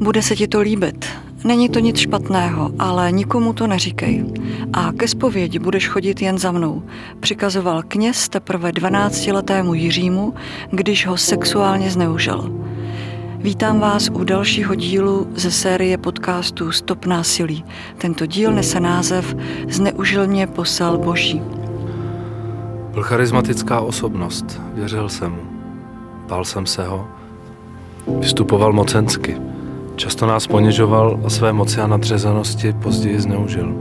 Bude se ti to líbit. Není to nic špatného, ale nikomu to neříkej. A ke zpovědi budeš chodit jen za mnou, přikazoval kněz teprve 12-letému Jiřímu, když ho sexuálně zneužil. Vítám vás u dalšího dílu ze série podcastů Stop násilí. Tento díl nese název Zneužil mě posel Boží. Byl charismatická osobnost, věřil jsem mu. Bál jsem se ho. Vystupoval mocensky. Často nás ponižoval a své moci a nadřezanosti později zneužil.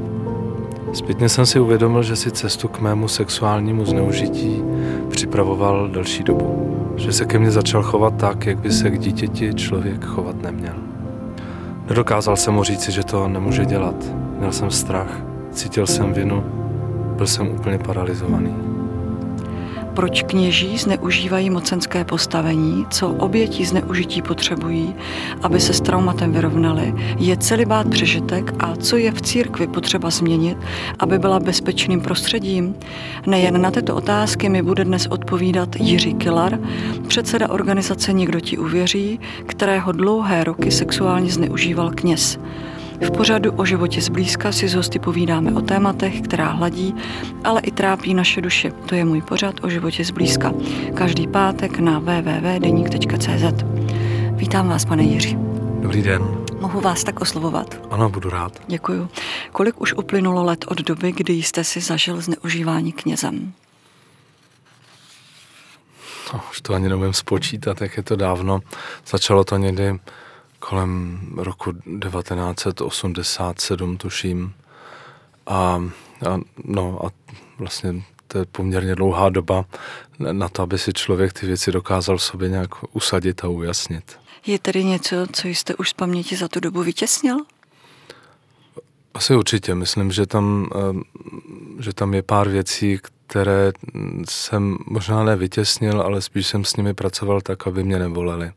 Zpětně jsem si uvědomil, že si cestu k mému sexuálnímu zneužití připravoval další dobu. Že se ke mně začal chovat tak, jak by se k dítěti člověk chovat neměl. Nedokázal jsem mu říci, že to nemůže dělat. Měl jsem strach, cítil jsem vinu, byl jsem úplně paralizovaný proč kněží zneužívají mocenské postavení, co oběti zneužití potřebují, aby se s traumatem vyrovnali, je celibát přežitek a co je v církvi potřeba změnit, aby byla bezpečným prostředím? Nejen na tyto otázky mi bude dnes odpovídat Jiří Kilar, předseda organizace Někdo ti uvěří, kterého dlouhé roky sexuálně zneužíval kněz. V pořadu o životě zblízka si z hosty povídáme o tématech, která hladí, ale i trápí naše duše. To je můj pořad o životě zblízka. Každý pátek na www.deník.cz. Vítám vás, pane Jiří. Dobrý den. Mohu vás tak oslovovat? Ano, budu rád. Děkuju. Kolik už uplynulo let od doby, kdy jste si zažil zneužívání knězem? No, už to ani nevím spočítat, jak je to dávno. Začalo to někdy kolem roku 1987, tuším. A, a, no, a vlastně to je poměrně dlouhá doba na to, aby si člověk ty věci dokázal sobě nějak usadit a ujasnit. Je tedy něco, co jste už z paměti za tu dobu vytěsnil? Asi určitě. Myslím, že tam, že tam je pár věcí, které jsem možná nevytěsnil, ale spíš jsem s nimi pracoval tak, aby mě nebolely.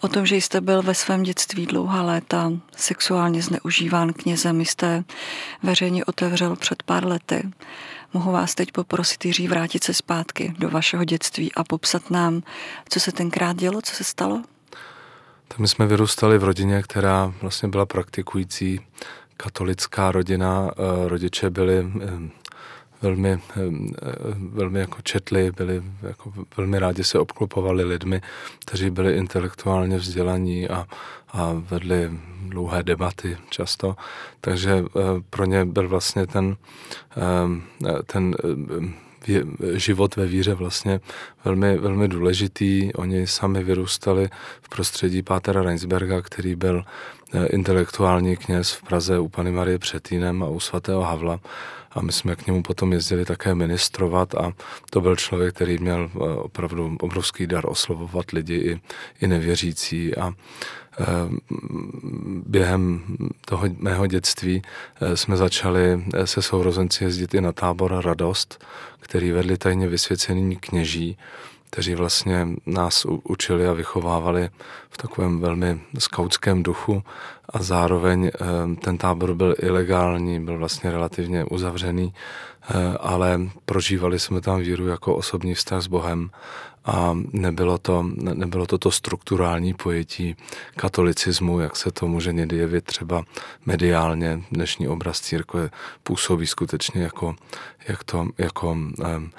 O tom, že jste byl ve svém dětství dlouhá léta sexuálně zneužíván knězem, jste veřejně otevřel před pár lety. Mohu vás teď poprosit, Jiří, vrátit se zpátky do vašeho dětství a popsat nám, co se tenkrát dělo, co se stalo? Tak my jsme vyrůstali v rodině, která vlastně byla praktikující katolická rodina. Eh, rodiče byli eh, velmi, eh, velmi jako četli, byli jako velmi rádi se obklopovali lidmi, kteří byli intelektuálně vzdělaní a, a vedli dlouhé debaty často. Takže eh, pro ně byl vlastně ten, eh, ten život ve víře vlastně velmi, velmi důležitý. Oni sami vyrůstali v prostředí Pátera Reinsberga, který byl intelektuální kněz v Praze u Pany Marie Přetýnem a u svatého Havla. A my jsme k němu potom jezdili také ministrovat a to byl člověk, který měl eh, opravdu obrovský dar oslovovat lidi i, i nevěřící. A eh, během toho mého dětství eh, jsme začali se sourozenci jezdit i na tábor Radost, který vedli tajně vysvěcení kněží kteří vlastně nás učili a vychovávali v takovém velmi skautském duchu a zároveň eh, ten tábor byl ilegální, byl vlastně relativně uzavřený, eh, ale prožívali jsme tam víru jako osobní vztah s Bohem a nebylo to, nebylo to to strukturální pojetí katolicismu, jak se to může někdy jevit třeba mediálně. Dnešní obraz církve působí skutečně jako, jak to, jako um,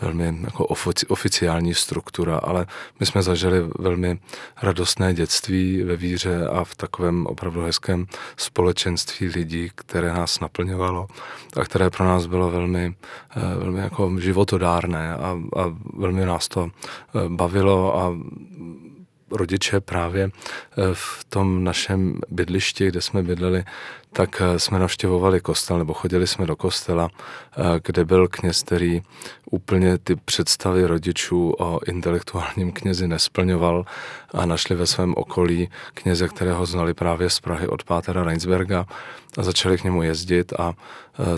velmi jako ofici, oficiální struktura, ale my jsme zažili velmi radostné dětství ve víře a v takovém opravdu hezkém společenství lidí, které nás naplňovalo a které pro nás bylo velmi, eh, velmi jako životodárné a, a velmi nás to eh, bavilo a rodiče právě eh, v tom našem bydlišti, kde jsme bydleli, tak eh, jsme navštěvovali kostel, nebo chodili jsme do kostela, eh, kde byl kněz, který úplně ty představy rodičů o intelektuálním knězi nesplňoval a našli ve svém okolí kněze, kterého znali právě z Prahy od Pátera Reinsberga a začali k němu jezdit a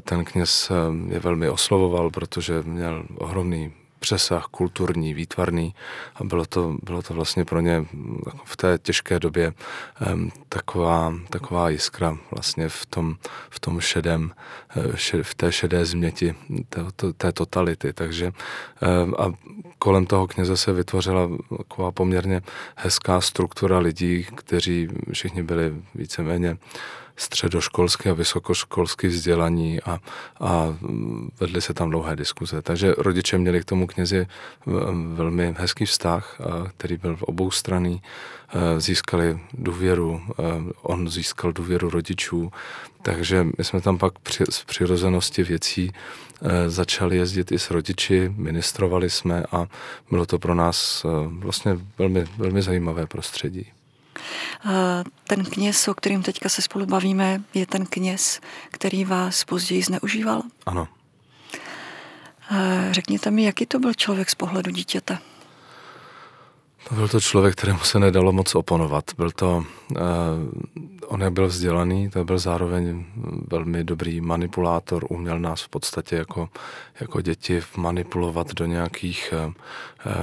ten kněz je velmi oslovoval, protože měl ohromný přesah kulturní, výtvarný a bylo to, bylo to vlastně pro ně jako v té těžké době taková, taková jiskra vlastně v tom, v tom šedém, v té šedé změti té, té totality. Takže a kolem toho kněze se vytvořila taková poměrně hezká struktura lidí, kteří všichni byli víceméně středoškolské a vysokoškolské vzdělaní a, a vedly se tam dlouhé diskuze. Takže rodiče měli k tomu knězi velmi hezký vztah, který byl obou straný. Získali důvěru, on získal důvěru rodičů, takže my jsme tam pak při, z přirozenosti věcí začali jezdit i s rodiči, ministrovali jsme a bylo to pro nás vlastně velmi, velmi zajímavé prostředí. Ten kněz, o kterým teďka se spolu bavíme, je ten kněz, který vás později zneužíval? Ano. Řekněte mi, jaký to byl člověk z pohledu dítěte? To byl to člověk, kterému se nedalo moc oponovat. Byl to, uh, on jak byl vzdělaný, to byl zároveň velmi dobrý manipulátor, uměl nás v podstatě jako, jako děti manipulovat do nějakých, uh,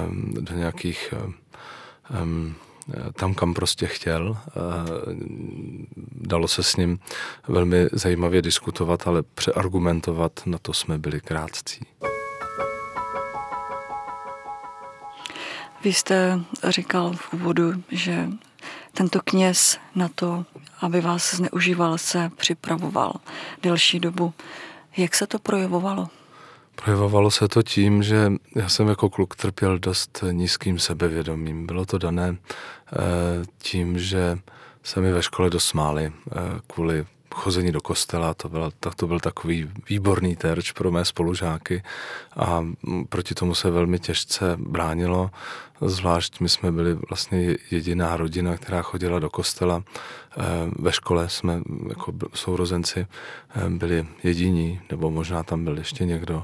um, do nějakých um, tam, kam prostě chtěl. Dalo se s ním velmi zajímavě diskutovat, ale přeargumentovat, na to jsme byli krátcí. Vy jste říkal v úvodu, že tento kněz na to, aby vás zneužíval, se připravoval delší dobu. Jak se to projevovalo? Projevovalo se to tím, že já jsem jako kluk trpěl dost nízkým sebevědomím. Bylo to dané eh, tím, že se mi ve škole dost smáli eh, kvůli chození do kostela, to byl, to byl takový výborný terč pro mé spolužáky a proti tomu se velmi těžce bránilo, zvlášť my jsme byli vlastně jediná rodina, která chodila do kostela. Eh, ve škole jsme jako sourozenci eh, byli jediní, nebo možná tam byl ještě někdo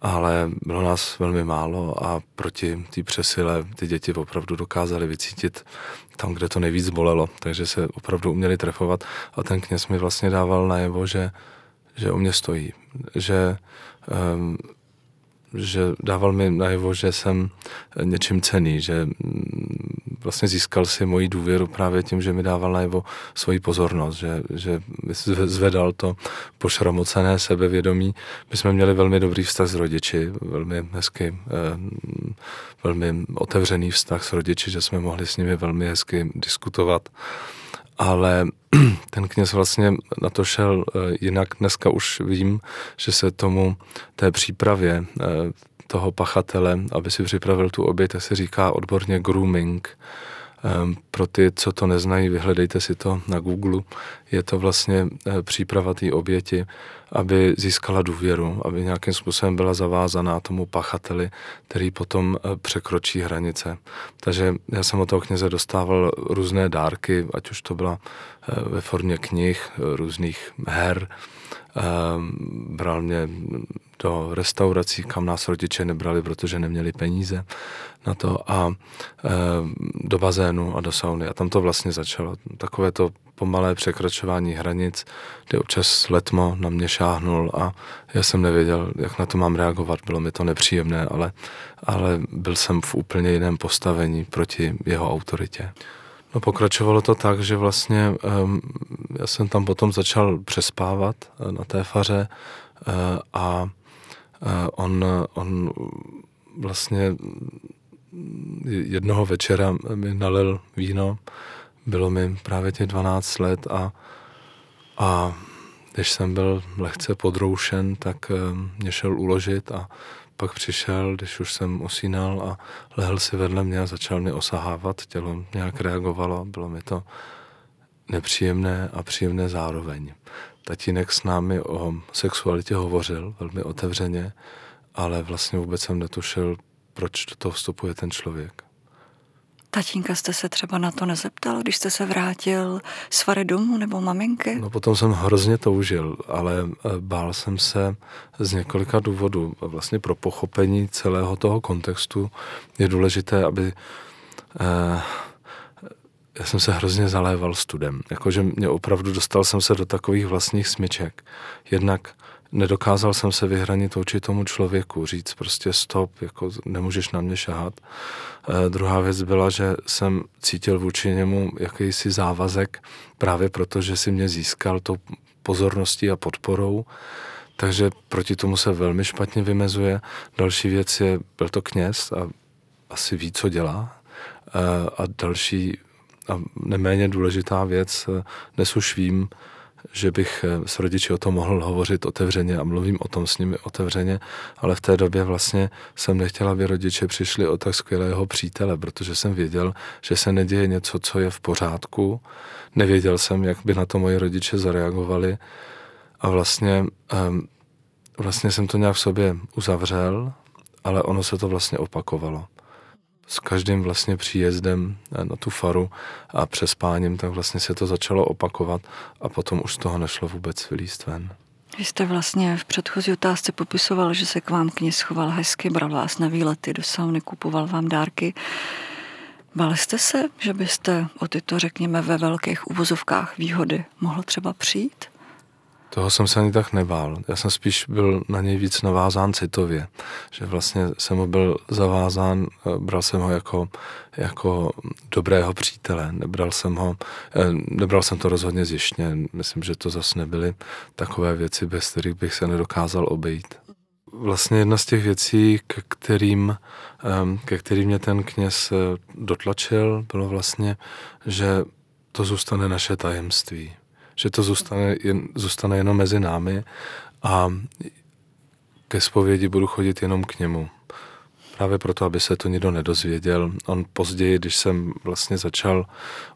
ale bylo nás velmi málo a proti té přesile ty děti opravdu dokázaly vycítit tam, kde to nejvíc bolelo, takže se opravdu uměli trefovat. A ten kněz mi vlastně dával najevo, že, že o mě stojí, že um, že dával mi najevo, že jsem něčím cený, že mm, vlastně získal si moji důvěru právě tím, že mi dával najevo svoji pozornost, že, že zvedal to pošramocené sebevědomí. My jsme měli velmi dobrý vztah s rodiči, velmi hezky, eh, velmi otevřený vztah s rodiči, že jsme mohli s nimi velmi hezky diskutovat ale ten kněz vlastně na to šel eh, jinak. Dneska už vím, že se tomu té přípravě eh, toho pachatele, aby si připravil tu oběť, se říká odborně grooming. Ehm, pro ty, co to neznají, vyhledejte si to na Google. Je to vlastně eh, příprava té oběti, aby získala důvěru, aby nějakým způsobem byla zavázaná tomu pachateli, který potom eh, překročí hranice. Takže já jsem od toho kněze dostával různé dárky, ať už to byla eh, ve formě knih, různých her, bral mě do restaurací, kam nás rodiče nebrali, protože neměli peníze na to a e, do bazénu a do sauny. A tam to vlastně začalo. Takové to pomalé překračování hranic, kdy občas letmo na mě šáhnul a já jsem nevěděl, jak na to mám reagovat. Bylo mi to nepříjemné, ale, ale byl jsem v úplně jiném postavení proti jeho autoritě. No pokračovalo to tak, že vlastně um, já jsem tam potom začal přespávat e, na té faře uh, a uh, on, on vlastně jednoho večera mi nalil víno, bylo mi právě těch 12 let a, a když jsem byl lehce podroušen, tak eh, mě šel uložit a pak přišel, když už jsem usínal a lehl si vedle mě a začal mě osahávat, tělo nějak reagovalo, bylo mi to nepříjemné a příjemné zároveň. Tatínek s námi o sexualitě hovořil velmi otevřeně, ale vlastně vůbec jsem netušil, proč do toho vstupuje ten člověk. Tatínka jste se třeba na to nezeptal, když jste se vrátil z Fary domů nebo maminky? No potom jsem hrozně toužil, ale eh, bál jsem se z několika důvodů. Vlastně pro pochopení celého toho kontextu je důležité, aby eh, já jsem se hrozně zaléval studem. Jakože mě opravdu dostal jsem se do takových vlastních smyček. Jednak nedokázal jsem se vyhranit vůči tomu člověku, říct prostě stop, jako nemůžeš na mě šahat. E, druhá věc byla, že jsem cítil vůči němu jakýsi závazek, právě proto, že si mě získal tou pozorností a podporou, takže proti tomu se velmi špatně vymezuje. Další věc je, byl to kněz a asi ví, co dělá. E, a další a neméně důležitá věc, e, dnes už vím, že bych eh, s rodiči o tom mohl hovořit otevřeně a mluvím o tom s nimi otevřeně, ale v té době vlastně jsem nechtěl, aby rodiče přišli o tak skvělého přítele, protože jsem věděl, že se neděje něco, co je v pořádku. Nevěděl jsem, jak by na to moji rodiče zareagovali a vlastně, um, vlastně jsem to nějak v sobě uzavřel, ale ono se to vlastně opakovalo s každým vlastně příjezdem na tu faru a přespáním, tak vlastně se to začalo opakovat a potom už z toho nešlo vůbec vylíst ven. Vy jste vlastně v předchozí otázce popisoval, že se k vám kněz choval hezky, bral vás na výlety do sauny, kupoval vám dárky. Bál jste se, že byste o tyto, řekněme, ve velkých uvozovkách výhody mohl třeba přijít? Toho jsem se ani tak nebál. Já jsem spíš byl na něj víc navázán citově, že vlastně jsem ho byl zavázán, eh, bral jsem ho jako, jako dobrého přítele, nebral jsem ho, eh, nebral jsem to rozhodně zjištně, myslím, že to zase nebyly takové věci, bez kterých bych se nedokázal obejít. Vlastně jedna z těch věcí, ke kterým, ehm, ke kterým mě ten kněz eh, dotlačil, bylo vlastně, že to zůstane naše tajemství že to zůstane, jen, zůstane jenom mezi námi a ke zpovědi budu chodit jenom k němu. Právě proto, aby se to nikdo nedozvěděl. On později, když jsem vlastně začal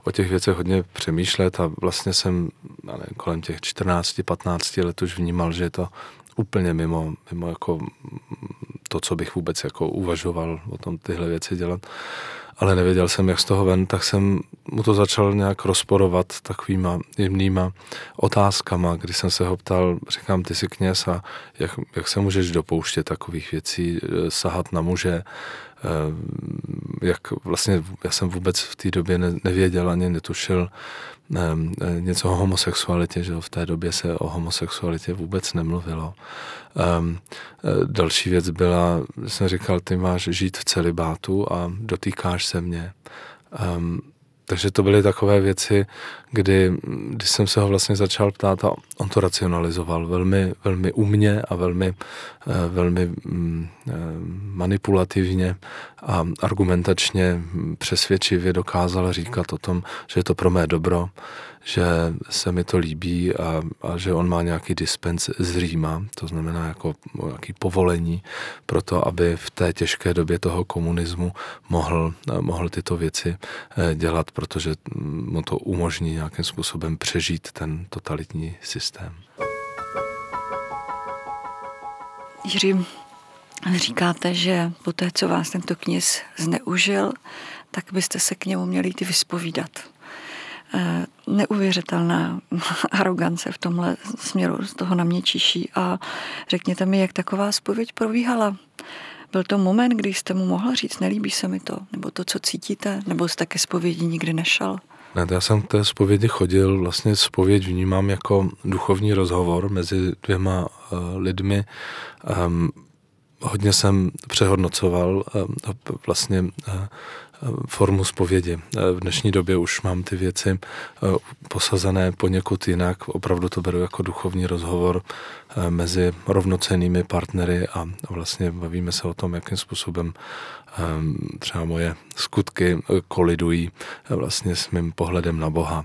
o těch věcech hodně přemýšlet a vlastně jsem ne, kolem těch 14-15 let už vnímal, že je to úplně mimo, mimo jako to, co bych vůbec jako uvažoval o tom tyhle věci dělat. Ale nevěděl jsem, jak z toho ven, tak jsem mu to začal nějak rozporovat takovýma jemnýma otázkama, kdy jsem se ho ptal, říkám, ty jsi kněz a jak, jak se můžeš dopouštět takových věcí, eh, sahat na muže, jak vlastně já jsem vůbec v té době nevěděl ani netušil eh, něco o homosexualitě, že v té době se o homosexualitě vůbec nemluvilo. Um, další věc byla, jsem říkal, ty máš žít v celibátu a dotýkáš se mě. Takže to byly takové věci, kdy, když jsem se ho vlastně začal ptát a on to racionalizoval velmi, velmi umně a velmi, eh, velmi mm, eh, manipulativně a argumentačně přesvědčivě dokázal říkat o tom, že je to pro mé dobro, že se mi to líbí a, a že on má nějaký dispens z Říma, to znamená jako nějaký povolení pro to, aby v té těžké době toho komunismu mohl, mohl tyto věci eh, dělat, protože mu to umožní nějakým způsobem přežít ten totalitní systém. Jiří, říkáte, že po té, co vás tento kněz zneužil, tak byste se k němu měli jít vyspovídat. Eh, neuvěřitelná arogance v tomhle směru, z toho na mě čiší. A řekněte mi, jak taková spověď probíhala. Byl to moment, kdy jste mu mohla říct, nelíbí se mi to, nebo to, co cítíte, nebo jste ke zpovědi nikdy nešel? Ne, já jsem té zpovědi chodil, vlastně zpověď vnímám jako duchovní rozhovor mezi dvěma uh, lidmi. Um, hodně jsem přehodnocoval uh, vlastně uh, formu zpovědi. V dnešní době už mám ty věci eh, posazené poněkud jinak. Opravdu to beru jako duchovní rozhovor eh, mezi rovnocenými partnery a vlastně bavíme se o tom, jakým způsobem třeba moje skutky kolidují vlastně s mým pohledem na Boha.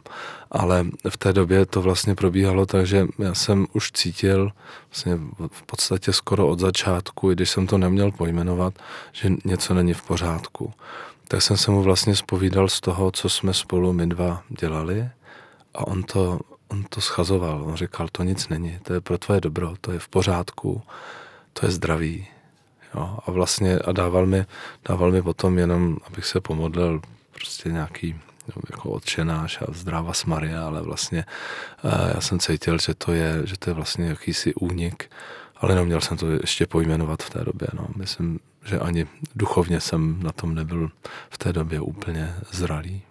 Ale v té době to vlastně probíhalo tak, že já jsem už cítil vlastně v podstatě skoro od začátku, i když jsem to neměl pojmenovat, že něco není v pořádku tak jsem se mu vlastně spovídal z toho, co jsme spolu my dva dělali a on to, on to schazoval. On říkal, to nic není, to je pro tvoje dobro, to je v pořádku, to je zdravý. Jo, a vlastně a dával mi, dával mi potom jenom, abych se pomodlil prostě nějaký jako odčenáš a zdráva s Maria, ale vlastně eh, já jsem cítil, že to je, že to je vlastně jakýsi únik, ale neměl jsem to ještě pojmenovat v té době. No. Myslím, že ani duchovně jsem na tom nebyl v té době úplně zralý.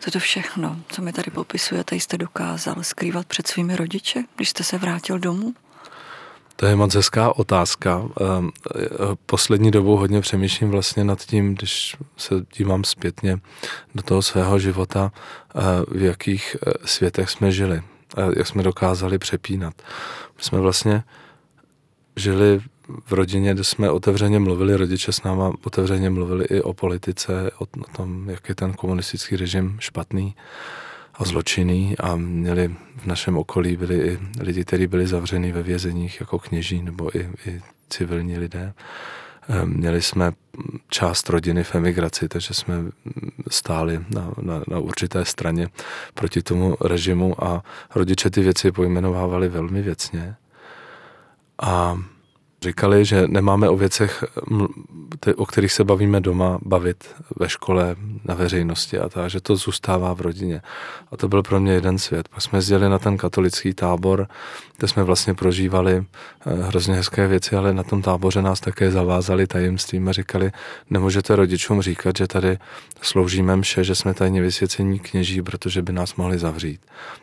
Co to všechno, co mi tady popisujete, jste dokázal skrývat před svými rodiči, když jste se vrátil domů? To je moc hezká otázka. Ehm, poslední dobou hodně přemýšlím vlastně nad tím, když se dívám zpětně do toho svého života, eh, v jakých eh, světech jsme žili a jak jsme dokázali přepínat. My jsme vlastně žili v rodině, kde jsme otevřeně mluvili, rodiče s náma otevřeně mluvili i o politice, o, tom, jak je ten komunistický režim špatný a zločinný a měli v našem okolí byli i lidi, kteří byli zavřeni ve vězeních jako kněží nebo i, i civilní lidé. Ehm, měli jsme část rodiny v emigraci, takže jsme stáli na, na, na určité straně proti tomu režimu a rodiče ty věci pojmenovávali velmi věcně. A říkali, že nemáme o věcech, o kterých se bavíme doma, bavit ve škole, na veřejnosti a tak, že to zůstává v rodině. A to byl pro mě jeden svět. Pak jsme jezdili na ten katolický tábor, kde jsme vlastně prožívali eh, hrozně hezké věci, ale na tom táboře nás také zavázali tajemstvím a říkali, nemůžete rodičům říkat, že tady sloužíme mše, že jsme tajně vysvěcení kněží, protože by nás mohli zavřít.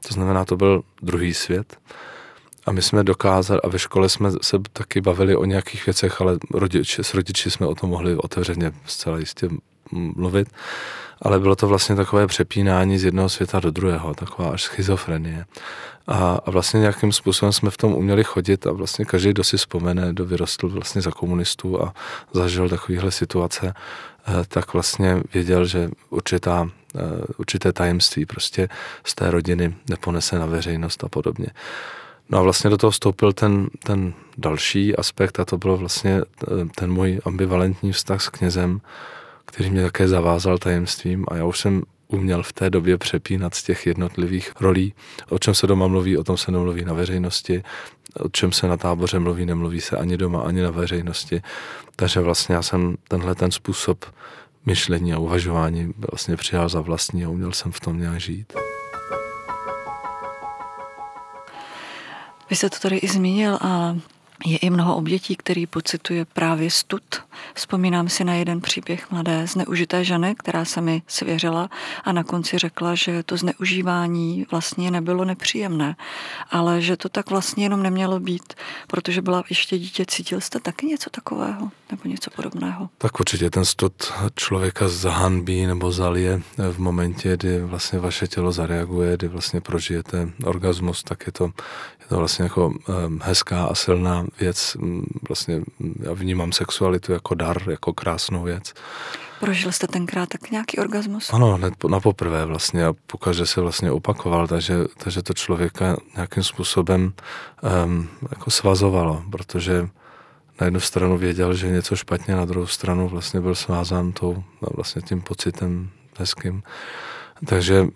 To znamená, to byl druhý svět. A my jsme dokázali, a ve škole jsme se taky bavili o nějakých věcech, ale rodiči, s rodiči jsme o tom mohli otevřeně zcela jistě mluvit. Ale bylo to vlastně takové přepínání z jednoho světa do druhého, taková až schizofrenie. A, a vlastně nějakým způsobem jsme v tom uměli chodit a vlastně každý, kdo si vzpomene, kdo vyrostl vlastně za komunistů a zažil takovéhle situace, eh, tak vlastně věděl, že určitá, eh, určité tajemství prostě z té rodiny neponese na veřejnost a podobně. No a vlastně do toho vstoupil ten, ten další aspekt a to bylo vlastně eh, ten můj ambivalentní vztah s knězem, který mě také zavázal tajemstvím a já už jsem uměl v té době přepínat z těch jednotlivých rolí. O čem se doma mluví, o tom se nemluví na veřejnosti, o čem se na táboře mluví, nemluví se ani doma, ani na veřejnosti. Takže vlastně já jsem tenhle ten způsob myšlení a uvažování vlastně přijal za vlastní a uměl jsem v tom nějak žít. Vy jste to tady i zmínil a je i mnoho obětí, který pocituje právě stud. Vzpomínám si na jeden příběh mladé zneužité ženy, která se mi svěřila a na konci řekla, že to zneužívání vlastně nebylo nepříjemné, ale že to tak vlastně jenom nemělo být, protože byla ještě dítě. Cítil jste taky něco takového nebo něco podobného? Tak určitě ten stud člověka zahanbí nebo zalije v momentě, kdy vlastně vaše tělo zareaguje, kdy vlastně prožijete orgasmus, tak je to, je to vlastně jako hezká a silná věc. Vlastně já vnímám sexualitu jako dar, jako krásnou věc. Prožil jste tenkrát tak nějaký orgasmus? Ano, hned na poprvé vlastně a pokaždé se vlastně opakoval, takže, takže to člověka nějakým způsobem um, jako svazovalo, protože na jednu stranu věděl, že je něco špatně, na druhou stranu vlastně byl svázán tou, no, vlastně tím pocitem hezkým. Takže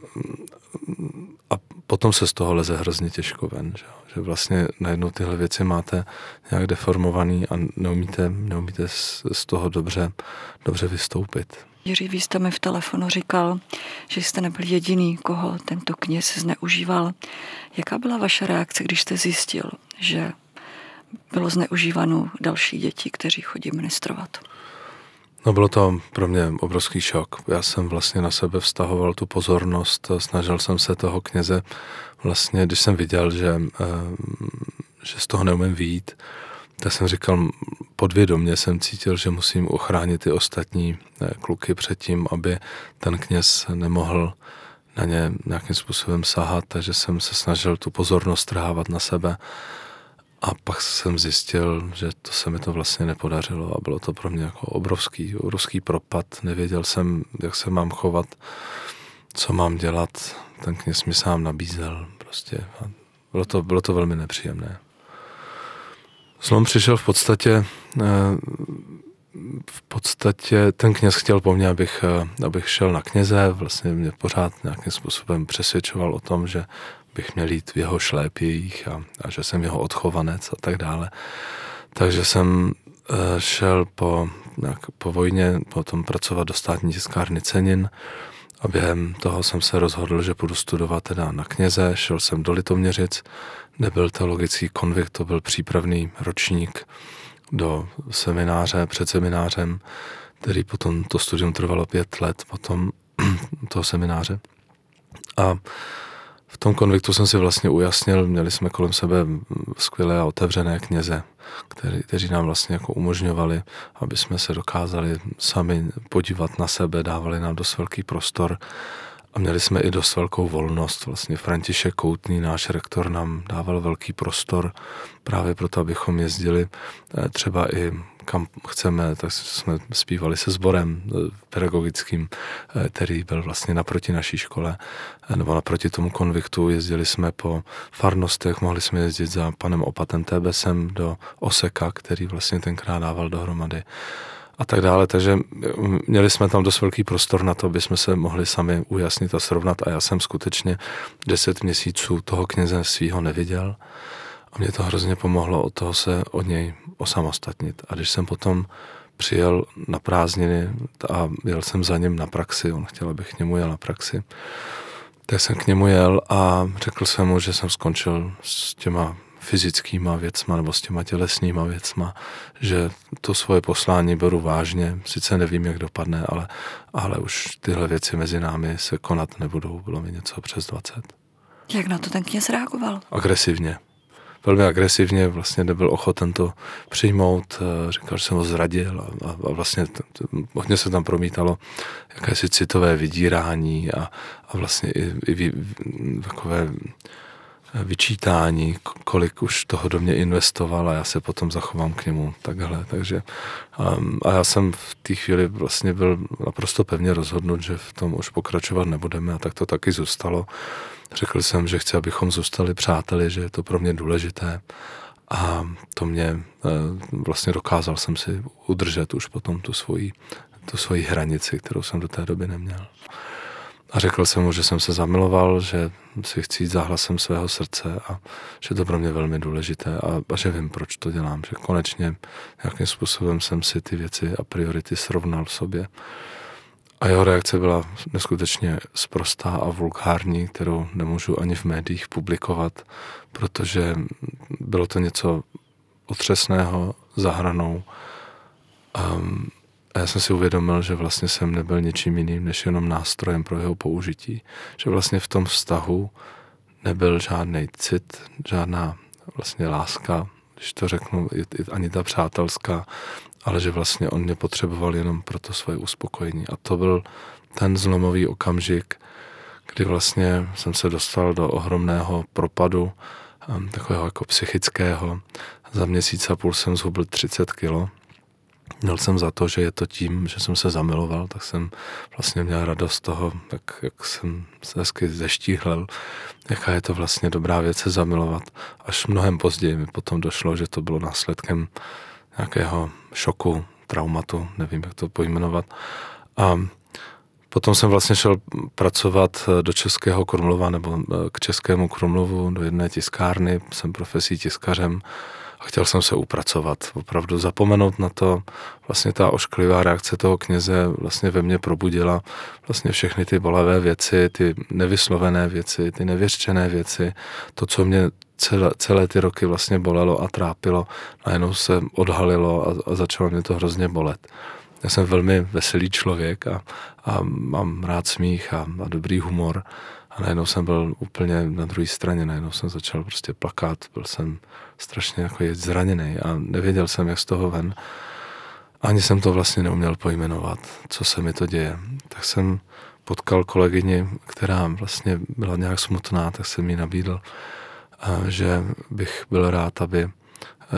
a potom se z toho leze hrozně těžko ven, že, že vlastně najednou tyhle věci máte nějak deformovaný a neumíte, neumíte z, toho dobře, dobře vystoupit. Jiří, vy jste mi v telefonu říkal, že jste nebyl jediný, koho tento kněz zneužíval. Jaká byla vaše reakce, když jste zjistil, že bylo zneužíváno další děti, kteří chodí ministrovat? No bylo to pro mě obrovský šok. Já jsem vlastně na sebe vztahoval tu pozornost, snažil jsem se toho kněze vlastně, když jsem viděl, že, eh, že z toho neumím výjít, tak jsem říkal, podvědomě jsem cítil, že musím ochránit ty ostatní eh, kluky před tím, aby ten kněz nemohl na ně nějakým způsobem sahat, takže jsem se snažil tu pozornost trhávat na sebe a pak jsem zjistil, že to se mi to vlastně nepodařilo a bylo to pro mě jako obrovský, obrovský propad. Nevěděl jsem, jak se mám chovat, co mám dělat. Ten kněz mi sám nabízel prostě. A bylo to, bylo to velmi nepříjemné. Zlom přišel v podstatě, eh, v podstatě ten kněz chtěl po mně, abych, eh, abych šel na kněze, vlastně mě pořád nějakým způsobem přesvědčoval o tom, že bych měl jít v jeho šlépějích a, a že jsem jeho odchovanec a tak dále. Takže jsem uh, šel po, nějak, po vojně potom pracovat do státní tiskárny cenin a během toho jsem se rozhodl, že budu studovat teda na kněze, šel jsem do Litoměřic, nebyl teologický konvikt, to byl přípravný ročník do semináře, před seminářem, který potom to studium trvalo pět let potom toho semináře. A v tom konviktu jsem si vlastně ujasnil, měli jsme kolem sebe skvělé a otevřené kněze, který, kteří nám vlastně jako umožňovali, aby jsme se dokázali sami podívat na sebe, dávali nám dost velký prostor a měli jsme i dost velkou volnost. Vlastně František Koutný, náš rektor, nám dával velký prostor právě proto, abychom jezdili eh, třeba i kam chceme, tak jsme zpívali se sborem eh, pedagogickým, eh, který byl vlastně naproti naší škole, nebo naproti tomu konviktu. Jezdili jsme po farnostech, mohli jsme jezdit za panem Opatem Tebesem do Oseka, který vlastně tenkrát dával dohromady a tak dále. Takže mm, měli jsme tam dost velký prostor na to, aby jsme se mohli sami ujasnit a srovnat. A já jsem skutečně deset měsíců toho kněze svýho neviděl. A mě to hrozně pomohlo od toho se od něj osamostatnit. A když jsem potom přijel na prázdniny a jel jsem za ním na praxi, on chtěl, abych k němu jel na praxi, tak jsem k němu jel a řekl jsem mu, že jsem skončil s těma fyzickýma věcma nebo s těma tělesnýma věcma, že to svoje poslání beru vážně, sice nevím, jak dopadne, ale, ale už tyhle věci mezi námi se konat nebudou, bylo mi něco přes 20. Jak na to ten kněz reagoval? Agresivně. Velmi agresivně, vlastně nebyl ochoten to přijmout, eh, říkal, že jsem ho zradil a, a vlastně hodně se tam promítalo jakési citové vydírání a, a vlastně i, i, i takové vyčítání, kolik už toho do mě investoval a já se potom zachovám k němu takhle. Takže um, a já jsem v té chvíli vlastně byl naprosto pevně rozhodnut, že v tom už pokračovat nebudeme a tak to taky zůstalo. Řekl jsem, že chci, abychom zůstali přáteli, že je to pro mě důležité a to mě e, vlastně dokázal jsem si udržet už potom tu svoji, tu svoji hranici, kterou jsem do té doby neměl. A řekl jsem mu, že jsem se zamiloval, že si chci jít za hlasem svého srdce a že to pro mě velmi důležité a, a že vím, proč to dělám, že konečně nějakým způsobem jsem si ty věci a priority srovnal v sobě. A jeho reakce byla neskutečně sprostá a vulgární, kterou nemůžu ani v médiích publikovat, protože bylo to něco otřesného, zahranou. Um, a já jsem si uvědomil, že vlastně jsem nebyl ničím jiným, než jenom nástrojem pro jeho použití. Že vlastně v tom vztahu nebyl žádný cit, žádná vlastně láska, když to řeknu, ani ta přátelská, ale že vlastně on mě potřeboval jenom pro to svoje uspokojení. A to byl ten zlomový okamžik, kdy vlastně jsem se dostal do ohromného propadu, takového jako psychického. Za měsíc a půl jsem zhubl 30 kilo Měl jsem za to, že je to tím, že jsem se zamiloval, tak jsem vlastně měl radost z toho, jak, jak jsem se hezky zeštíhlel, jaká je to vlastně dobrá věc se zamilovat. Až mnohem později mi potom došlo, že to bylo následkem nějakého šoku, traumatu, nevím, jak to pojmenovat. A potom jsem vlastně šel pracovat do Českého Krumlova nebo k Českému Krumlovu do jedné tiskárny, jsem profesí tiskařem a chtěl jsem se upracovat, opravdu zapomenout na to. Vlastně ta ošklivá reakce toho kněze vlastně ve mně probudila vlastně všechny ty bolavé věci, ty nevyslovené věci, ty nevěřčené věci, to, co mě celé, celé ty roky vlastně bolelo a trápilo, najednou se odhalilo a, a začalo mě to hrozně bolet. Já jsem velmi veselý člověk a, a mám rád smích a, a dobrý humor a najednou jsem byl úplně na druhé straně, najednou jsem začal prostě plakat, byl jsem strašně jako zraněný a nevěděl jsem, jak z toho ven. Ani jsem to vlastně neuměl pojmenovat, co se mi to děje. Tak jsem potkal kolegyni, která vlastně byla nějak smutná, tak jsem jí nabídl, že bych byl rád, aby,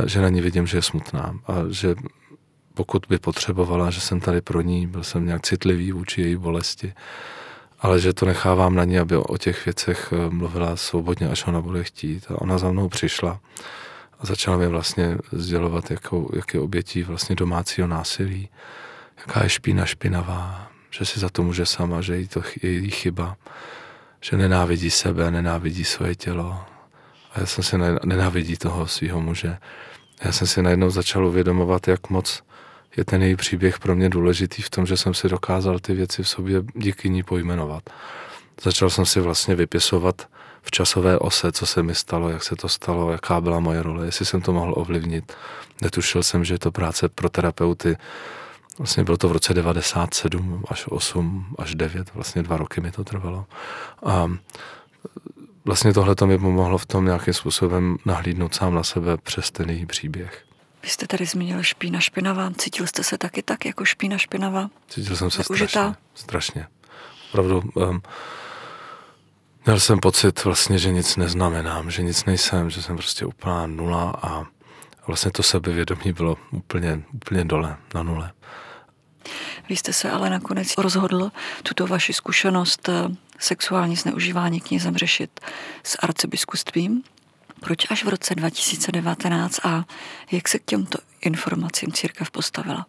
že na ní vidím, že je smutná a že pokud by potřebovala, že jsem tady pro ní, byl jsem nějak citlivý vůči její bolesti, ale že to nechávám na ní, aby o těch věcech eh, mluvila svobodně, až ona bude chtít. A ona za mnou přišla a začala mi vlastně sdělovat, jakou, jak je obětí vlastně domácího násilí, jaká je špína špinavá, že si za to může sama, že jí to je její chyba, že nenávidí sebe, nenávidí svoje tělo. A já jsem si nenávidí toho svého muže. Já jsem si najednou začal uvědomovat, jak moc je ten její příběh pro mě důležitý v tom, že jsem si dokázal ty věci v sobě díky ní pojmenovat. Začal jsem si vlastně vypisovat v časové ose, co se mi stalo, jak se to stalo, jaká byla moje role, jestli jsem to mohl ovlivnit. Netušil jsem, že je to práce pro terapeuty. Vlastně bylo to v roce 97 až 8 až 9, vlastně dva roky mi to trvalo. A vlastně tohle to mi pomohlo v tom nějakým způsobem nahlídnout sám na sebe přes ten její příběh. Vy jste tady zmínil špína špinavá. Cítil jste se taky tak jako špína špinavá? Cítil jsem se Neužitá? strašně. Strašně. Opravdu um, měl jsem pocit vlastně, že nic neznamenám, že nic nejsem, že jsem prostě úplná nula a vlastně to sebevědomí bylo úplně, úplně dole, na nule. Vy jste se ale nakonec rozhodl tuto vaši zkušenost sexuální zneužívání knězem řešit s arcibiskupstvím. Proč až v roce 2019 a jak se k těmto informacím církev postavila?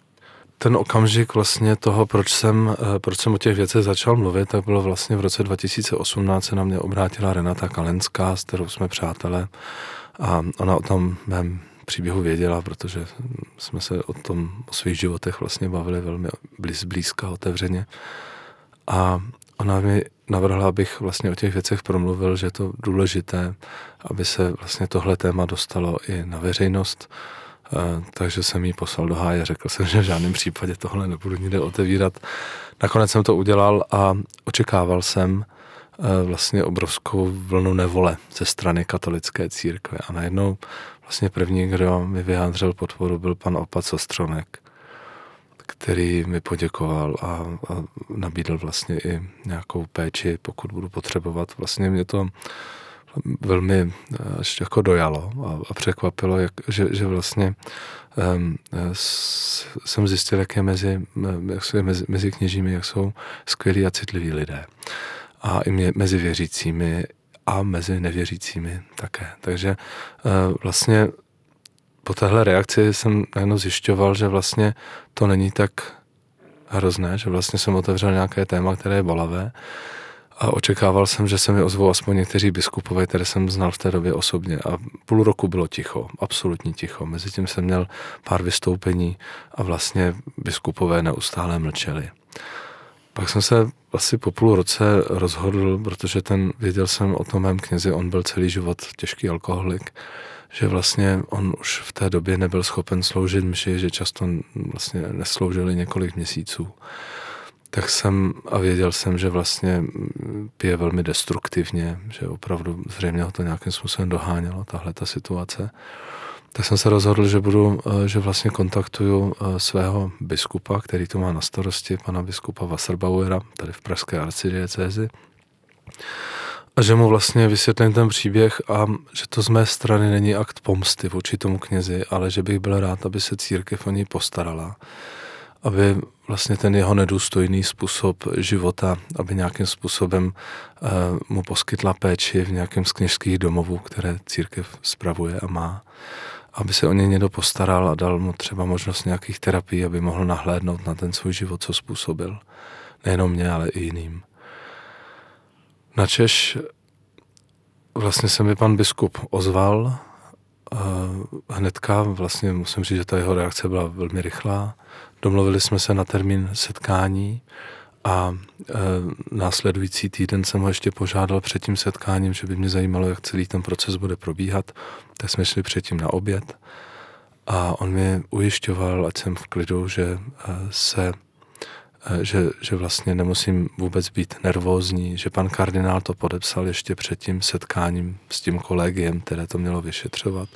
Ten okamžik vlastně toho, proč jsem, eh, proč jsem o těch věcech začal mluvit, tak bylo vlastně v roce 2018 se na mě obrátila Renata Kalenská, s kterou jsme přátelé a ona o tom mém příběhu věděla, protože jsme se o tom, o svých životech vlastně bavili velmi blíz, blízka, otevřeně. A ona mi navrhla, abych vlastně o těch věcech promluvil, že je to důležité, aby se vlastně tohle téma dostalo i na veřejnost. Eh, takže jsem jí poslal do háje, řekl jsem, že v žádném případě tohle nebudu nikde otevírat. Nakonec jsem to udělal a očekával jsem eh, vlastně obrovskou vlnu nevole ze strany katolické církve. A najednou vlastně první, kdo mi vyjádřil podporu, byl pan Opat Ostronek, který mi poděkoval a, a nabídl vlastně i nějakou péči, pokud budu potřebovat. Vlastně mě to velmi eh, až jako dojalo a, a překvapilo, jak, že, že vlastně um, s, jsem zjistil, jak je mezi, jak jsou mezi, mezi kněžími, jak jsou skvělí a citliví lidé. A i mě, mezi věřícími a mezi nevěřícími také. Takže uh, vlastně po téhle reakci jsem najednou zjišťoval, že vlastně to není tak hrozné, že vlastně jsem otevřel nějaké téma, které je bolavé a očekával jsem, že se mi ozvou aspoň někteří biskupové, které jsem znal v té době osobně. A půl roku bylo ticho, absolutní ticho. Mezitím jsem měl pár vystoupení a vlastně biskupové neustále mlčeli. Pak jsem se asi po půl roce rozhodl, protože ten, věděl jsem o tom mém knězi, on byl celý život těžký alkoholik, že vlastně on už v té době nebyl schopen sloužit mši, že často vlastně nesloužili několik měsíců tak jsem a věděl jsem, že vlastně pije velmi destruktivně, že opravdu zřejmě ho to nějakým způsobem dohánělo, tahle ta situace. Tak jsem se rozhodl, že budu, eh, že vlastně kontaktuju eh, svého biskupa, který to má na starosti, pana biskupa Wasserbauera, tady v Pražské arcidiecézi. A že mu vlastně vysvětlím ten příběh a že to z mé strany není akt pomsty vůči tomu knězi, ale že bych byl rád, aby se církev o něj postarala aby vlastně ten jeho nedůstojný způsob života, aby nějakým způsobem uh, mu poskytla péči v nějakém z kněžských domovů, které církev spravuje a má, aby se o něj někdo postaral a dal mu třeba možnost nějakých terapií, aby mohl nahlédnout na ten svůj život, co způsobil. Nejenom mě, ale i jiným. Načež vlastně se mi pan biskup ozval, hnedka vlastně musím říct, že ta jeho reakce byla velmi rychlá. Domluvili jsme se na termín setkání a e, následující týden jsem ho ještě požádal před tím setkáním, že by mě zajímalo, jak celý ten proces bude probíhat. Tak jsme šli předtím na oběd a on mě ujišťoval, ať jsem v klidu, že e, se že, že vlastně nemusím vůbec být nervózní, že pan kardinál to podepsal ještě před tím setkáním s tím kolegiem, které to mělo vyšetřovat,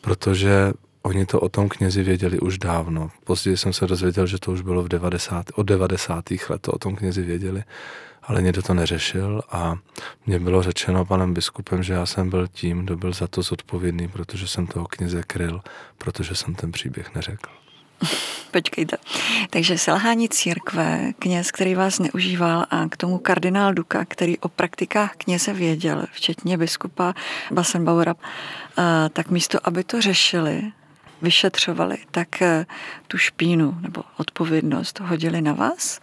protože Oni to o tom knězi věděli už dávno. Později jsem se dozvěděl, že to už bylo v 90, od 90. let, to o tom knězi věděli, ale někdo to neřešil a mně bylo řečeno panem biskupem, že já jsem byl tím, kdo byl za to zodpovědný, protože jsem toho kněze kryl, protože jsem ten příběh neřekl. Počkejte. Takže selhání církve, kněz, který vás neužíval a k tomu kardinál Duka, který o praktikách kněze věděl, včetně biskupa Basenbauera, tak místo, aby to řešili, vyšetřovali, tak tu špínu nebo odpovědnost hodili na vás?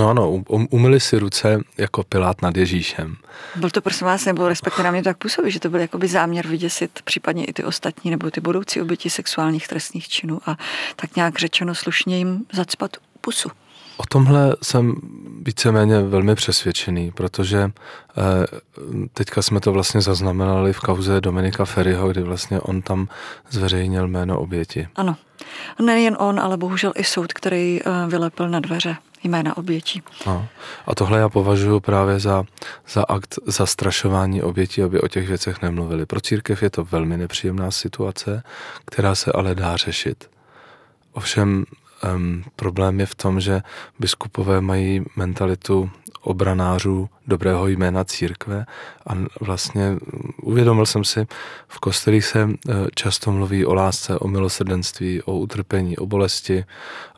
No ano, um, umyli si ruce jako Pilát nad Ježíšem. Byl to prosím vás, nebo respektive na mě tak působí, že to byl jakoby záměr vyděsit případně i ty ostatní nebo ty budoucí oběti sexuálních trestných činů a tak nějak řečeno slušně jim zacpat pusu. O tomhle jsem víceméně velmi přesvědčený, protože teďka jsme to vlastně zaznamenali v kauze Dominika Ferryho, kdy vlastně on tam zveřejnil jméno oběti. Ano. Nejen on, ale bohužel i soud, který vylepil na dveře jména obětí. No. A tohle já považuji právě za, za akt zastrašování obětí, aby o těch věcech nemluvili. Pro církev je to velmi nepříjemná situace, která se ale dá řešit. Ovšem um, problém je v tom, že biskupové mají mentalitu obranářů dobrého jména církve. A vlastně uvědomil jsem si, v kostelích se eh, často mluví o lásce, o milosrdenství, o utrpení, o bolesti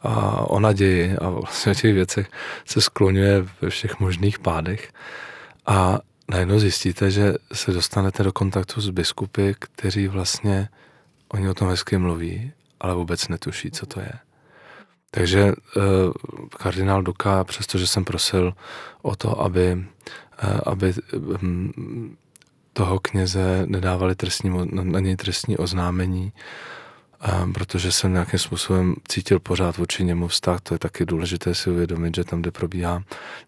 a o naději. A vlastně o těch věcech se skloňuje ve všech možných pádech. A najednou zjistíte, že se dostanete do kontaktu s biskupy, kteří vlastně oni o tom hezky mluví, ale vůbec netuší, co to je. Takže uh, kardinál Duka, přestože jsem prosil o to, aby, uh, aby um, toho kněze nedávali trestní, na něj trestní oznámení, protože jsem nějakým způsobem cítil pořád vůči němu vztah. To je taky důležité si uvědomit, že tam, kde probíhá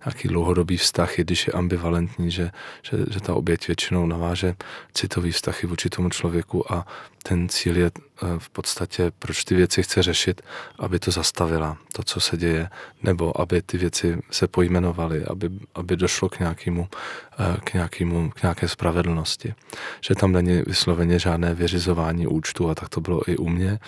nějaký dlouhodobý vztah, i když je ambivalentní, že, že, že ta oběť většinou naváže citový vztah i vůči tomu člověku a ten cíl je eh, v podstatě, proč ty věci chce řešit, aby to zastavila, to, co se děje, nebo aby ty věci se pojmenovaly, aby, aby došlo k nějakému, eh, k, nějakému, k nějaké spravedlnosti. Že tam není vysloveně žádné vyřizování účtu a tak to bylo i u mě.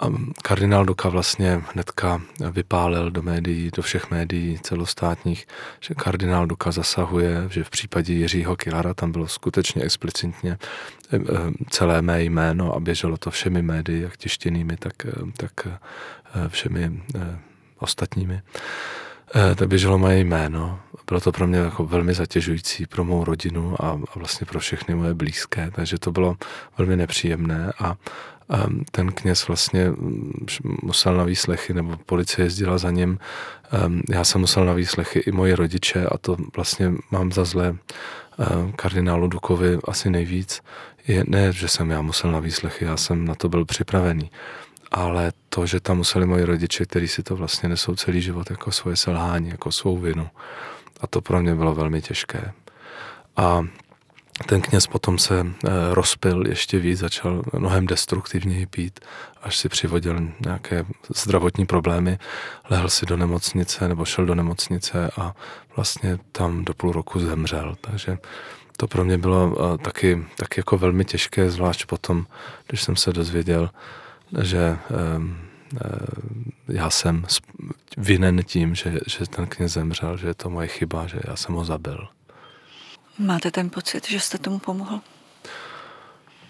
A kardinál Doka vlastně hnedka vypálil do médií, do všech médií celostátních, že kardinál Doka zasahuje, že v případě Jiřího Kilara tam bylo skutečně explicitně eh, eh, celé mé jméno a běželo to všemi médii, jak tištěnými, tak, eh, tak všemi ostatními. Tak běželo moje jméno. Bylo to pro mě jako velmi zatěžující pro mou rodinu a, a vlastně pro všechny moje blízké, takže to bylo velmi nepříjemné a ten kněz vlastně mm, musel na výslechy, nebo policie jezdila za ním. Já jsem musel na výslechy i moji rodiče a to vlastně mám za zlé kardinálu Dukovi asi nejvíc. Je, ne, že jsem já musel na výslechy, já jsem na to byl připravený. Ale to, že tam museli moji rodiče, kteří si to vlastně nesou celý život jako svoje selhání, jako svou vinu. A to pro mě bylo velmi těžké. A ten kněz potom se eh, rozpil ještě víc, začal mnohem destruktivněji pít, až si přivodil nějaké zdravotní problémy, lehl si do nemocnice nebo šel do nemocnice a vlastně tam do půl roku zemřel. Takže to pro mě bylo eh, taky, taky jako velmi těžké, zvlášť potom, když jsem se dozvěděl, že ehm, eh, já jsem vinen tím, že, že ten kněz zemřel, že je to moje chyba, že já jsem ho zabil. Máte ten pocit, že jste tomu pomohl?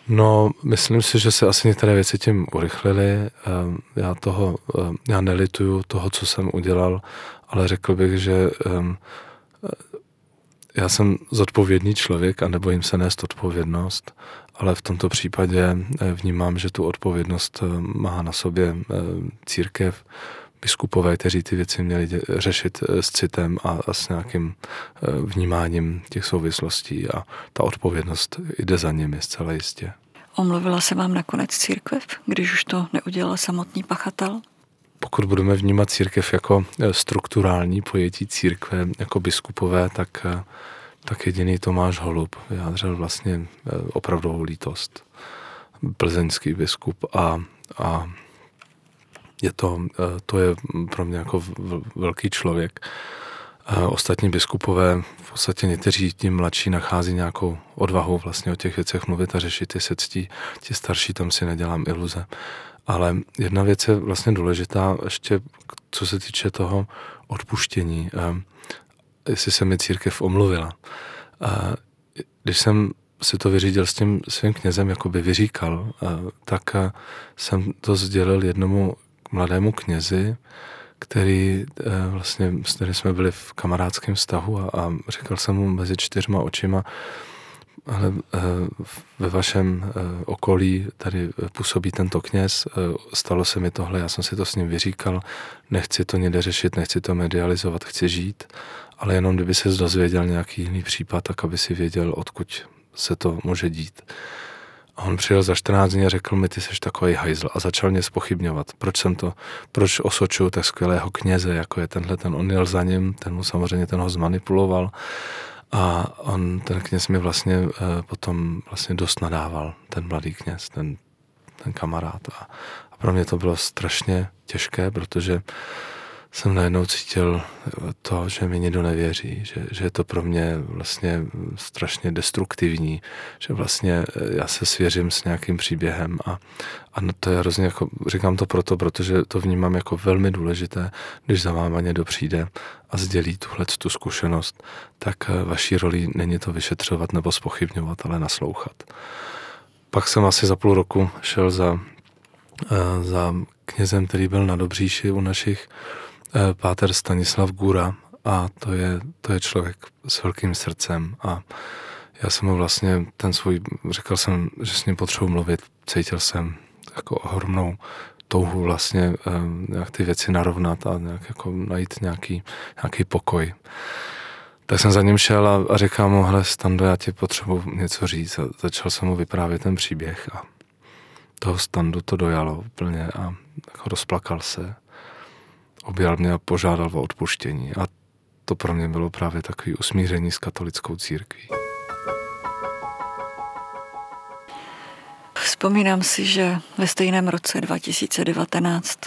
No, myslím si, že se asi některé věci tím urychlily. Ehm, já toho, ehm, já nelituju toho, co jsem udělal, ale řekl bych, že ehm, já jsem zodpovědný člověk a nebojím se nést odpovědnost, ale v tomto případě eh, vnímám, že tu odpovědnost má na sobě církev, biskupové, kteří ty věci měli řešit eh, s citem a, a s nějakým eh, vnímáním těch souvislostí a ta odpovědnost jde za nimi zcela jistě. Omluvila se vám nakonec církev, když už to neudělal samotný pachatel? Pokud budeme vnímat církev jako eh, strukturální pojetí církve, jako biskupové, tak, tak jediný Tomáš Holub vyjádřil vlastně opravdovou lítost. Plzeňský biskup a, a je to, eh, to je pro mě jako velký člověk. Ostatní biskupové, v podstatě někteří tím mladší nachází nějakou odvahu vlastně o těch věcech mluvit a řešit ty se ctí. Ti starší tam si nedělám iluze. Ale jedna věc je vlastně důležitá, ještě co se týče toho odpuštění. Eh, jestli se mi církev omluvila. Když jsem si to vyřídil s tím svým knězem, jako by vyříkal, eh, tak jsem to sdělil jednomu mladému knězi, který eh, vlastně, s kterým jsme byli v kamarádském vztahu a, a říkal jsem mu mezi čtyřma očima, ale eh, ve vašem eh, okolí tady působí tento kněz, stalo se mi tohle, já jsem si to s ním vyříkal, nechci to někde řešit, nechci to medializovat, chci žít, ale jenom kdyby se dozvěděl nějaký jiný případ, tak aby si věděl, odkud se to může dít. A on přijel za 14 dní a řekl mi, ty jsi takový hajzl a začal mě spochybňovat. Proč jsem to, proč osočuju tak skvělého kněze, jako je tenhle, ten on jel za ním, ten mu samozřejmě ten ho zmanipuloval a on, ten kněz mi vlastně eh, potom vlastně dost nadával, ten mladý kněz, ten, ten kamarád. A, a pro mě to bylo strašně těžké, protože jsem najednou cítil to, že mi někdo nevěří, že, že je to pro mě vlastně strašně destruktivní, že vlastně eh, já se svěřím s nějakým příběhem a, a to je hrozně jako, říkám to proto, protože to vnímám jako velmi důležité, když za váma někdo přijde a sdělí tuhle tu zkušenost, tak eh, vaší roli není to vyšetřovat nebo spochybňovat, ale naslouchat. Pak jsem asi za půl roku šel za, eh, za knězem, který byl na Dobříši u našich páter Stanislav Gura a to je, to je člověk s velkým srdcem a já jsem mu vlastně ten svůj, řekl jsem, že s ním potřebuji mluvit, cítil jsem jako ohromnou touhu vlastně eh, nějak ty věci narovnat a nějak jako najít nějaký, nějaký pokoj. Tak jsem za ním šel a, a říkal mu, hele Stando, já ti potřebuji něco říct a začal jsem mu vyprávět ten příběh a toho Standu to dojalo úplně a jako rozplakal se objal mě a požádal o odpuštění. A to pro mě bylo právě takový usmíření s katolickou církví. Vzpomínám si, že ve stejném roce 2019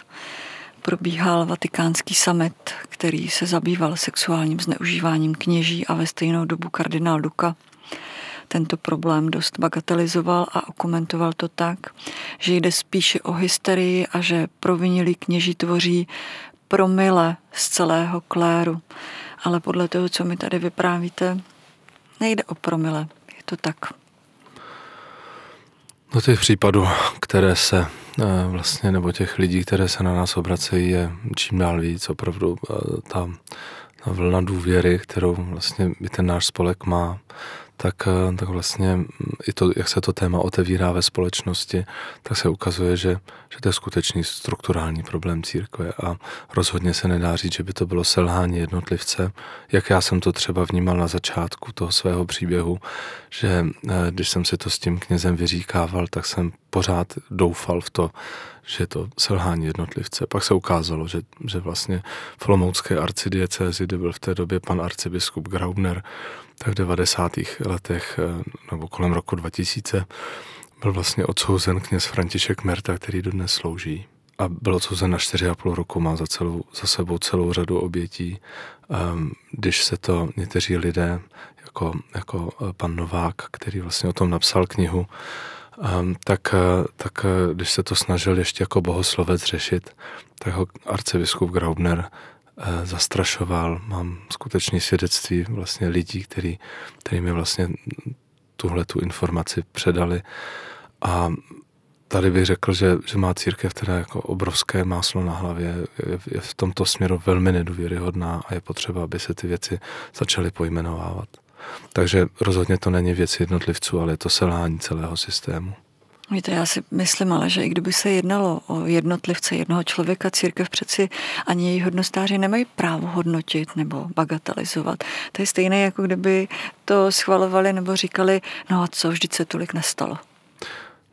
probíhal vatikánský summit, který se zabýval sexuálním zneužíváním kněží a ve stejnou dobu kardinál Duka tento problém dost bagatelizoval a okomentoval to tak, že jde spíše o hysterii a že provinili kněží tvoří promile z celého kléru. Ale podle toho, co mi tady vyprávíte, nejde o promile. Je to tak. No těch případů, které se eh, vlastně, nebo těch lidí, které se na nás obracejí, je čím dál víc. Opravdu eh, ta, ta vlna důvěry, kterou vlastně i ten náš spolek má, tak, eh, tak vlastně mm, i to, jak se to téma otevírá ve společnosti, tak se ukazuje, že, že to je skutečný strukturální problém církve a rozhodně se nedá říct, že by to bylo selhání jednotlivce, jak já jsem to třeba vnímal na začátku toho svého příběhu, že eh, když jsem si to s tím knězem vyříkával, tak jsem pořád doufal v to, že to selhání jednotlivce. Pak se ukázalo, že, že vlastně v Olomoucké arcidiecézi, kde byl v té době pan arcibiskup Graubner, tak v 90. letech eh, nebo kolem roku 2000 byl vlastně odsouzen kněz František Merta, který dodnes slouží. A byl odsouzen na 4,5 roku, má za, celou, za sebou celou řadu obětí. Um, když se to někteří lidé, jako, jako eh, pan Novák, který vlastně o tom napsal knihu, tak, eh, tak když se to snažil ještě jako bohoslovec řešit, tak ho arcibiskup Graubner Eh, zastrašoval. Mám skutečné svědectví vlastně lidí, který, který mi vlastně tuhle tu informaci předali. A tady bych řekl, že, že má církev teda jako obrovské máslo na hlavě, je, je v tomto směru velmi nedůvěryhodná a je potřeba, aby se ty věci začaly pojmenovávat. Takže rozhodně to není věc jednotlivců, ale je to selhání celého systému. Víte, já si myslím ale, že i kdyby se jednalo o jednotlivce jednoho člověka, církev přeci ani její hodnostáři nemají právo hodnotit nebo bagatelizovat. To je stejné, jako kdyby to schvalovali nebo říkali, no a co, vždyť se tolik nestalo.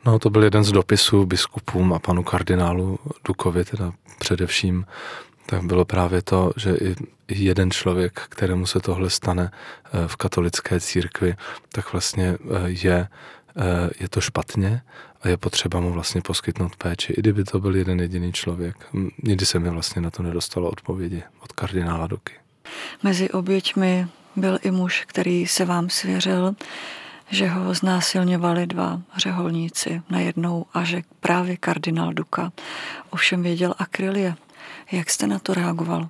No to byl jeden z dopisů biskupům a panu kardinálu Dukovi teda především, tak bylo právě to, že i jeden člověk, kterému se tohle stane eh, v katolické církvi, tak vlastně eh, je Eh, je to špatně a je potřeba mu vlastně poskytnout péči, i kdyby to byl jeden jediný člověk. Nikdy se mi vlastně na to nedostalo odpovědi od kardinála Doky. Mezi oběťmi byl i muž, který se vám svěřil, že ho znásilňovali dva řeholníci najednou a že právě kardinál Duka ovšem věděl akrylie. Jak jste na to reagoval?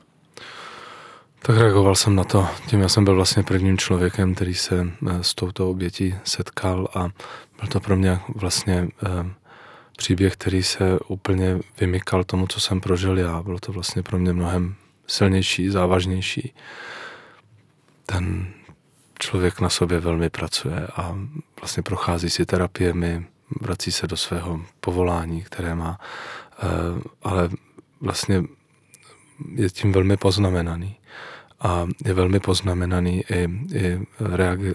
Tak reagoval jsem na to. Tím já jsem byl vlastně prvním člověkem, který se eh, s touto obětí setkal a byl to pro mě vlastně eh, příběh, který se úplně vymykal tomu, co jsem prožil já. Bylo to vlastně pro mě mnohem silnější, závažnější. Ten člověk na sobě velmi pracuje a vlastně prochází si terapiemi, vrací se do svého povolání, které má, eh, ale vlastně je tím velmi poznamenaný a je velmi poznamenaný i, i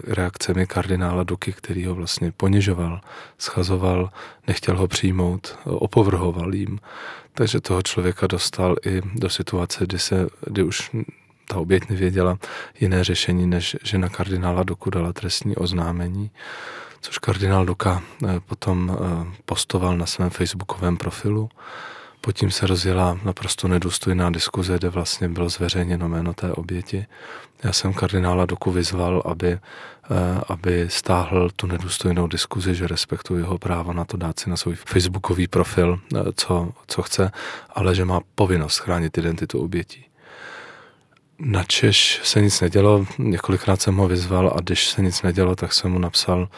reakcemi kardinála Duky, který ho vlastně ponižoval, schazoval, nechtěl ho přijmout, opovrhoval jim. Takže toho člověka dostal i do situace, kdy, se, kdy už ta oběť nevěděla jiné řešení, než že na kardinála Duku dala trestní oznámení, což kardinál Duka eh, potom eh, postoval na svém facebookovém profilu pod tím se rozjela naprosto nedůstojná diskuze, kde vlastně bylo zveřejněno jméno té oběti. Já jsem kardinála Doku vyzval, aby, eh, aby stáhl tu nedůstojnou diskuzi, že respektuji jeho právo na to dát si na svůj facebookový profil, eh, co, co chce, ale že má povinnost chránit identitu obětí. Na Češ se nic nedělo, několikrát jsem ho vyzval a když se nic nedělo, tak jsem mu napsal,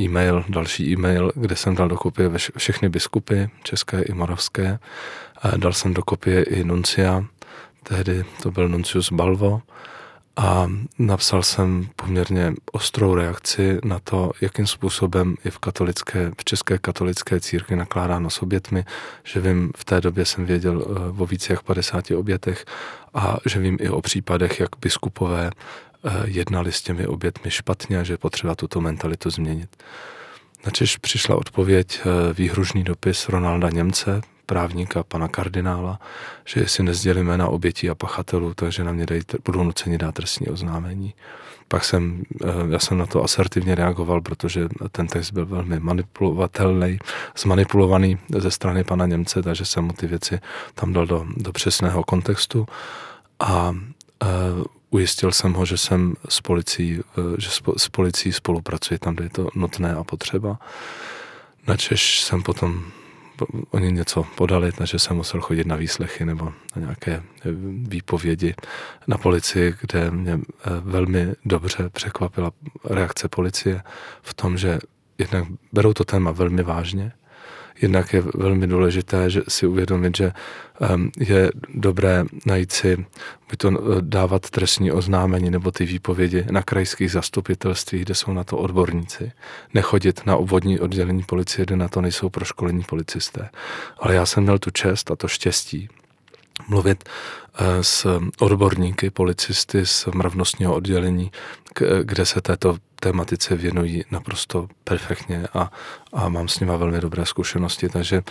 e-mail, další e-mail, kde jsem dal dokopy všechny biskupy, české i moravské. Dal jsem dokopy i nuncia, tehdy to byl nuncius Balvo, a napsal jsem poměrně ostrou reakci na to, jakým způsobem je v, katolické, v české katolické církvi nakládáno s obětmi, že vím, v té době jsem věděl eh, o více jak 50 obětech a že vím i o případech, jak biskupové Eh, jednali s těmi obětmi špatně a že je potřeba tuto mentalitu změnit. Načež přišla odpověď, eh, výhružný dopis Ronalda Němce, právníka, pana kardinála, že jestli nezdělí jména obětí a pachatelů, takže na mě dej, budou nuceni dát trestní oznámení. Pak jsem, eh, já jsem na to asertivně reagoval, protože ten text byl velmi manipulovatelný, zmanipulovaný ze strany pana Němce, takže jsem mu ty věci tam dal do, do přesného kontextu. A ujistil jsem ho, že jsem s policií, eh, že s policií spolupracuji tam, kde je to nutné a potřeba. Načež jsem potom oni něco podali, takže jsem musel chodit na výslechy nebo na nějaké eh, výpovědi na policii, kde mě eh, velmi dobře překvapila reakce policie v tom, že jednak berou to téma velmi vážně, Jednak je velmi důležité že si uvědomit, že je dobré najít si, by to eh, dávat trestní oznámení nebo ty výpovědi na krajských zastupitelstvích, kde jsou na to odborníci. Nechodit na obvodní oddělení policie, kde na to nejsou proškolení policisté. Ale já jsem měl tu čest a to štěstí, mluvit eh, s odborníky, policisty z mravnostního oddělení, kde se této tématice věnují naprosto perfektně a, a mám s nima velmi dobré zkušenosti, takže,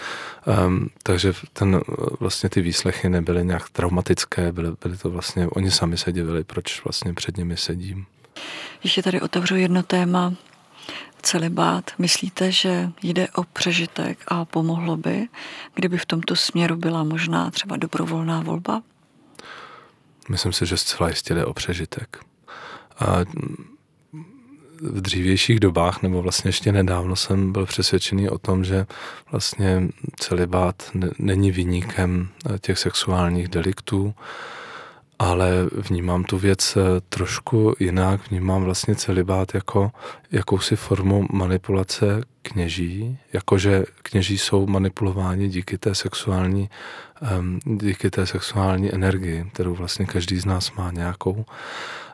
um, takže ten, vlastně ty výslechy nebyly nějak traumatické, byly, byly to vlastně, oni sami se divili, proč vlastně před nimi sedím. Ještě tady otevřu jedno téma, celibát. Myslíte, že jde o přežitek a pomohlo by, kdyby v tomto směru byla možná třeba dobrovolná volba? Myslím si, že zcela jistě jde o přežitek. A v dřívějších dobách, nebo vlastně ještě nedávno jsem byl přesvědčený o tom, že vlastně celibát není vyníkem těch sexuálních deliktů, ale vnímám tu věc eh, trošku jinak. Vnímám vlastně celibát jako jakousi formu manipulace kněží, jakože kněží jsou manipulováni díky té sexuální, díky té sexuální energii, kterou vlastně každý z nás má nějakou.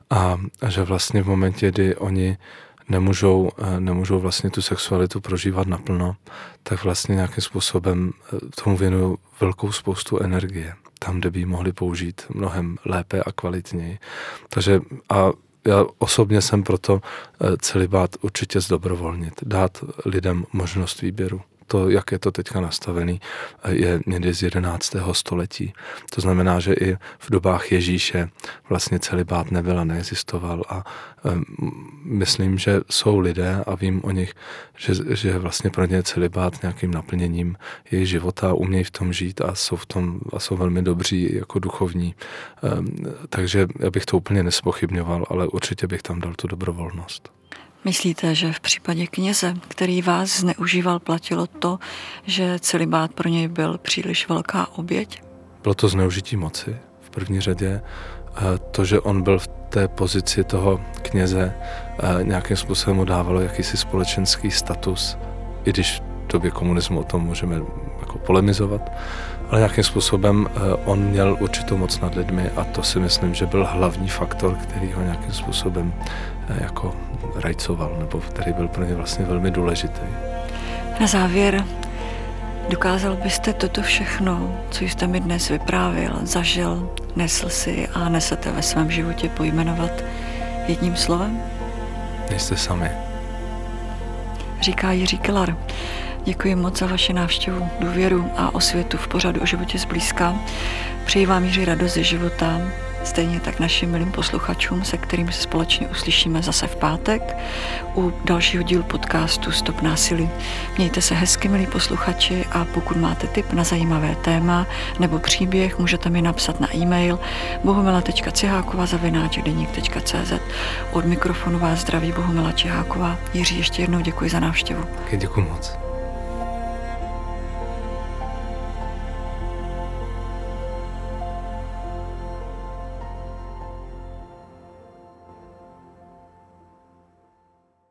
A, a že vlastně v momentě, kdy oni nemůžou, eh, nemůžou vlastně tu sexualitu prožívat naplno, tak vlastně nějakým způsobem eh, tomu věnují velkou spoustu energie tam, kde by ji mohli použít mnohem lépe a kvalitněji. Takže a já osobně jsem proto eh, celibát určitě zdobrovolnit, dát lidem možnost výběru to, jak je to teďka nastavený, je někdy z 11. století. To znamená, že i v dobách Ježíše vlastně celibát nebyl a neexistoval a myslím, že jsou lidé a vím o nich, že, že vlastně pro ně celibát nějakým naplněním jejich života, umějí v tom žít a jsou v tom a jsou velmi dobří jako duchovní. Takže já bych to úplně nespochybňoval, ale určitě bych tam dal tu dobrovolnost. Myslíte, že v případě kněze, který vás zneužíval, platilo to, že celibát pro něj byl příliš velká oběť? Bylo to zneužití moci v první řadě. To, že on byl v té pozici toho kněze, nějakým způsobem mu dávalo jakýsi společenský status, i když v době komunismu o tom můžeme jako polemizovat, ale nějakým způsobem on měl určitou moc nad lidmi a to si myslím, že byl hlavní faktor, který ho nějakým způsobem jako rajcoval, nebo který byl pro ně vlastně velmi důležitý. Na závěr Dokázal byste toto všechno, co jste mi dnes vyprávil, zažil, nesl si a nesete ve svém životě pojmenovat jedním slovem? Nejste sami. Říká Jiří Kelar. Děkuji moc za vaši návštěvu, důvěru a osvětu v pořadu o životě zblízka. Přeji vám Jiří radost ze života, stejně tak našim milým posluchačům, se kterými se společně uslyšíme zase v pátek u dalšího dílu podcastu Stop násilí. Mějte se hezky, milí posluchači, a pokud máte tip na zajímavé téma nebo příběh, můžete mi napsat na e-mail bohumila.ciháková zavináčdeník.cz Od mikrofonu vás zdraví Bohumila Čiháková. Jiří, ještě jednou děkuji za návštěvu. Děkuji moc.